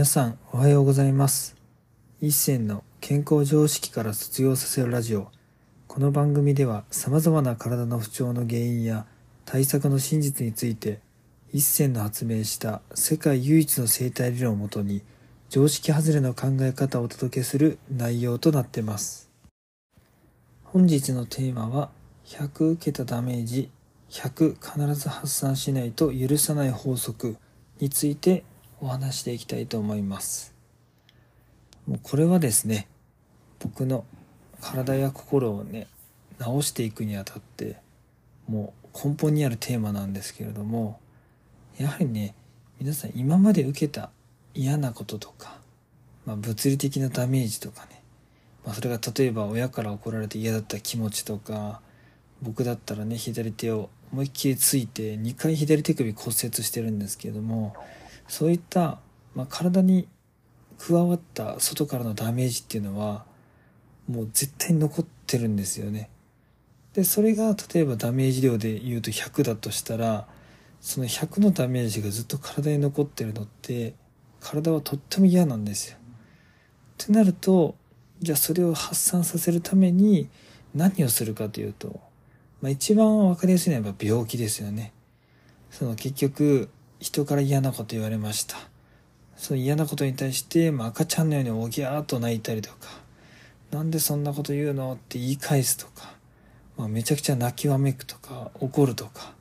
皆さんおはようございます。一銭の健康常識から卒業させるラジオ。この番組では様々な体の不調の原因や対策の真実について一銭の発明した世界唯一の生態理論をもとに常識外れの考え方をお届けする内容となってます。本日のテーマは100受けたダメージ100必ず発散しないと許さない法則についてお話していきたいと思います。もうこれはですね僕の体や心をね治していくにあたってもう根本にあるテーマなんですけれどもやはりね皆さん今まで受けた嫌なこととか、まあ、物理的なダメージとかね、まあ、それが例えば親から怒られて嫌だった気持ちとか僕だったらね左手を思いっきりついて2回左手首骨折してるんですけれどもそういった、まあ、体に加わった外からのダメージっていうのはもう絶対に残ってるんですよね。でそれが例えばダメージ量で言うと100だとしたらその100のダメージがずっと体に残ってるのって体はとっても嫌なんですよ。ってなるとじゃあそれを発散させるために何をするかというと、まあ、一番分かりやすいのはやっぱ病気ですよね。その結局人から嫌なこと言われました。その嫌なことに対して、まあ、赤ちゃんのようにおぎゃーっと泣いたりとか、なんでそんなこと言うのって言い返すとか、まあ、めちゃくちゃ泣きわめくとか、怒るとか、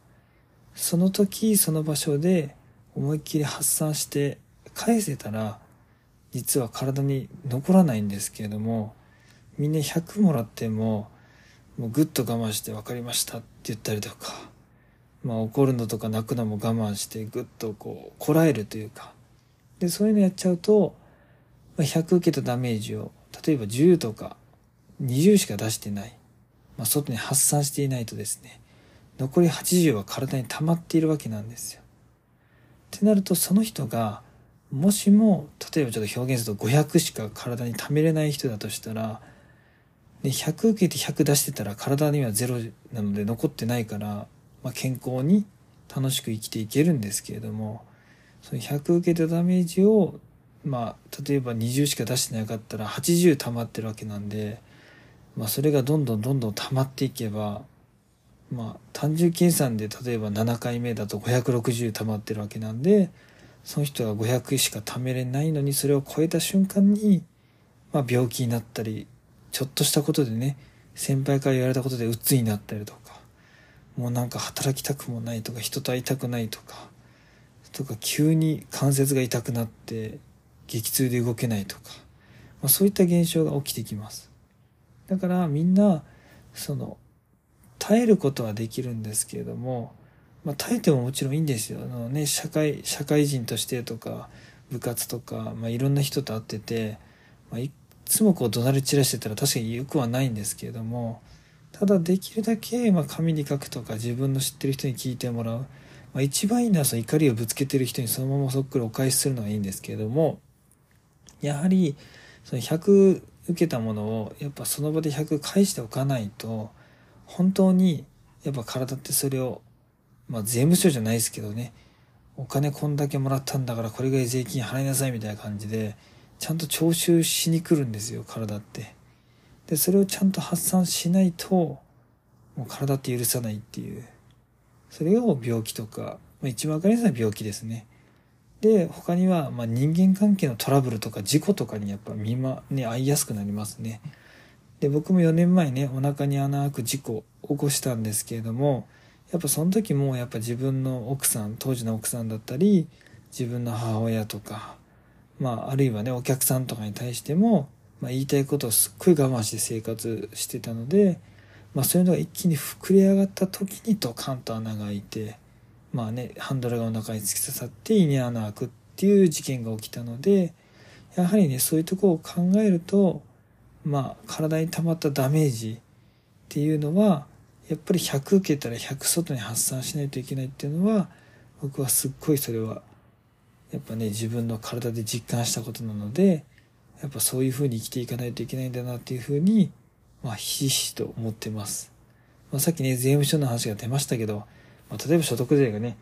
その時その場所で思いっきり発散して返せたら、実は体に残らないんですけれども、みんな100もらっても、もうぐっと我慢して分かりましたって言ったりとか、まあ怒るのとか泣くのも我慢してぐっとこうこらえるというか。でそういうのやっちゃうと、まあ、100受けたダメージを例えば10とか20しか出してない、まあ、外に発散していないとですね。残り80は体に溜まっているわけなんですよ。ってなるとその人がもしも例えばちょっと表現すると500しか体に溜めれない人だとしたらで100受けて100出してたら体にはゼロなので残ってないからまあ、健康に楽しく生きていけるんですけれどもその100受けたダメージをまあ例えば20しか出してなかったら80溜まってるわけなんで、まあ、それがどんどんどんどん溜まっていけばまあ単純計算で例えば7回目だと560溜まってるわけなんでその人が500しか貯めれないのにそれを超えた瞬間に、まあ、病気になったりちょっとしたことでね先輩から言われたことでうつになったりとかもうなんか働きたくもないとか人と会いたくないとかとか急に関節が痛くなって激痛で動けないとか、まあ、そういった現象が起きてきます。だからみんなその耐えることはできるんですけれども、まあ、耐えてももちろんいいんですよ。あの、ね、社会社会人としてとか部活とか、まあ、いろんな人と会ってて、まあ、いつもこう怒鳴り散らしてたら確かによくはないんですけれどもただできるだけ、まあ、紙に書くとか自分の知ってる人に聞いてもらう、まあ、一番いいのはその怒りをぶつけてる人にそのままそっくりお返しするのがいいんですけれどもやはりその100受けたものをやっぱその場で100返しておかないと本当にやっぱ体ってそれをまあ税務署じゃないですけどねお金こんだけもらったんだからこれぐらい税金払いなさいみたいな感じでちゃんと徴収しに来るんですよ体って。でそれをちゃんと発散しないともう体って許さないっていう。それを病気とか、まあ、一番分かりやすいのは病気ですね。で他にはまあ人間関係のトラブルとか事故とかにやっぱ見まね合いやすくなりますね。で僕も4年前ねお腹に穴開く事故を起こしたんですけれどもやっぱその時もやっぱ自分の奥さん当時の奥さんだったり自分の母親とかまああるいはねお客さんとかに対してもまあ、言いたいことをすっごい我慢して生活してたので、まあ、そういうのが一気に膨れ上がった時にドカンと穴が開いてまあねハンドルがお腹に突き刺さって胃に穴開くっていう事件が起きたのでやはりねそういうとこを考えるとまあ体に溜まったダメージっていうのはやっぱり100受けたら100外に発散しないといけないっていうのは僕はすっごいそれはやっぱね自分の体で実感したことなのでやっぱそういうふうに生きていかないといけないんだなっていうふうに、まあ、ひしひしと思ってます。まあ、さっきね、税務署の話が出ましたけど、まあ、例えば所得税がね、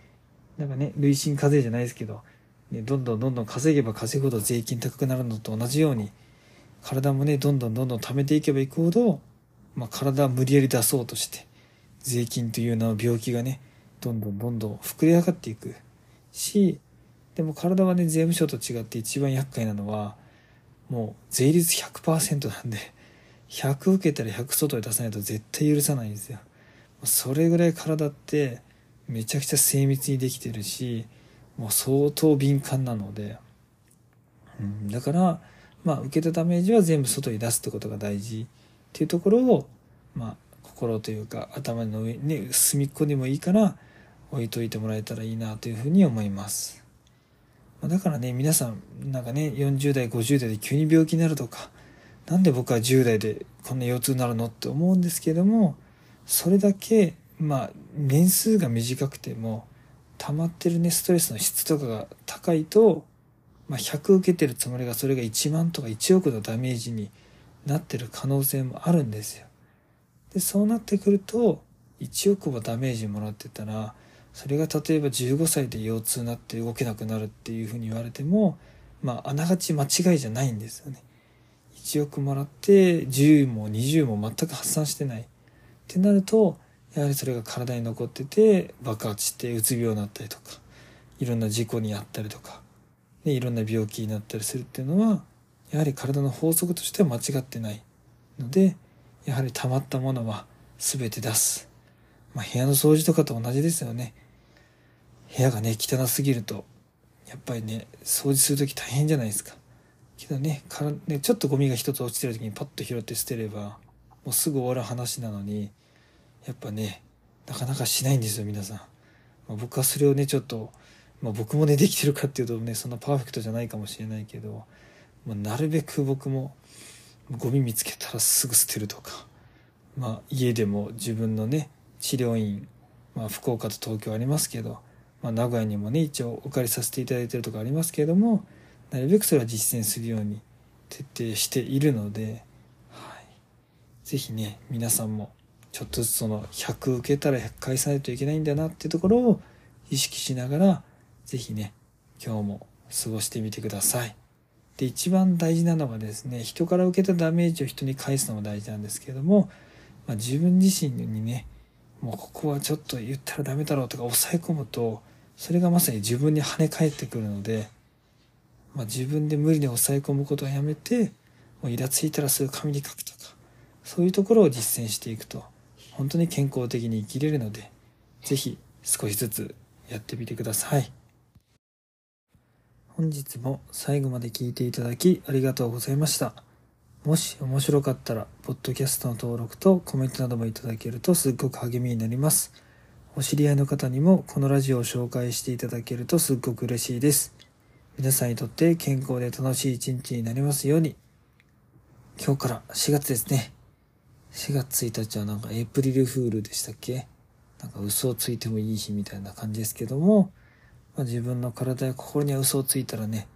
なんかね、累進課税じゃないですけど、ね、どんどんどんどん稼げば稼ぐほど税金高くなるのと同じように体もねどんどんどんどん貯めていけばいくほど、まあ、体は無理やり出そうとして税金という名の病気がねどんどんどんどん膨れ上がっていくしでも体はね税務署と違って一番厄介なのはもう税率100%なんで100受けたら100外に出さないと絶対許さないんですよ。それぐらい体ってめちゃくちゃ精密にできてるしもう相当敏感なので、うん、だからまあ受けたダメージは全部外に出すってことが大事。っていうところをまあ心というか頭の上に、ね、隅っこでもいいから置いといてもらえたらいいなというふうに思います。だからね、皆さん、なんかね、40代、50代で急に病気になるとか、なんで僕は10代でこんな腰痛になるのって思うんですけども、それだけ、まあ、年数が短くても、溜まってるね、ストレスの質とかが高いと、まあ、100受けてるつもりがそれが1万とか1億のダメージになってる可能性もあるんですよ。で、そうなってくると、1億もダメージもらってたら、それが例えば15歳で腰痛になって動けなくなるっていうふうに言われても、まあ、あながち間違いじゃないんですよね。1億もらって10も20も全く発散してない。ってなるとやはりそれが体に残ってて爆発してうつ病になったりとかいろんな事故に遭ったりとか、ね、いろんな病気になったりするっていうのはやはり体の法則としては間違ってないのでやはり溜まったものは全て出す、まあ、部屋の掃除とかと同じですよね。部屋がね汚すぎるとやっぱりね掃除する時大変じゃないですか。けどねからねちょっとゴミが一つ落ちてる時にパッと拾って捨てればもうすぐ終わる話なのにやっぱねなかなかしないんですよ皆さん、まあ、僕はそれをねちょっと、まあ、僕もねできてるかっていうとねそんなパーフェクトじゃないかもしれないけど、まあ、なるべく僕もゴミ見つけたらすぐ捨てるとか、まあ、家でも自分のね治療院、まあ、福岡と東京ありますけど、まあ、名古屋にもね一応お借りさせていただいてるとこありますけれどもなるべくそれは実践するように徹底しているので、はい、ぜひね皆さんもちょっとずつその100受けたら100返さないといけないんだなっていうところを意識しながらぜひね今日も過ごしてみてください。で一番大事なのはですね人から受けたダメージを人に返すのも大事なんですけれども、まあ、自分自身にねもうここはちょっと言ったらダメだろうとか抑え込むとそれがまさに自分に跳ね返ってくるのでまあ、自分で無理に抑え込むことはやめてもうイラついたらすぐ紙に書くとかそういうところを実践していくと本当に健康的に生きれるので是非少しずつやってみてください。本日も最後まで聞いていただきありがとうございました。もし面白かったらポッドキャストの登録とコメントなどもいただけるとすっごく励みになります。お知り合いの方にもこのラジオを紹介していただけるとすっごく嬉しいです。皆さんにとって健康で楽しい一日になりますように。今日から4月ですね。4月1日はなんかエイプリルフールでしたっけ？なんか嘘をついてもいい日みたいな感じですけども、まあ、自分の体や心には嘘をついたらね、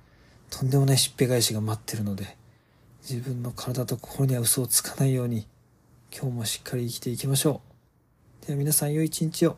とんでもないしっぺ返しが待ってるので、自分の体と心には嘘をつかないように、今日もしっかり生きていきましょう。では皆さん良い一日を。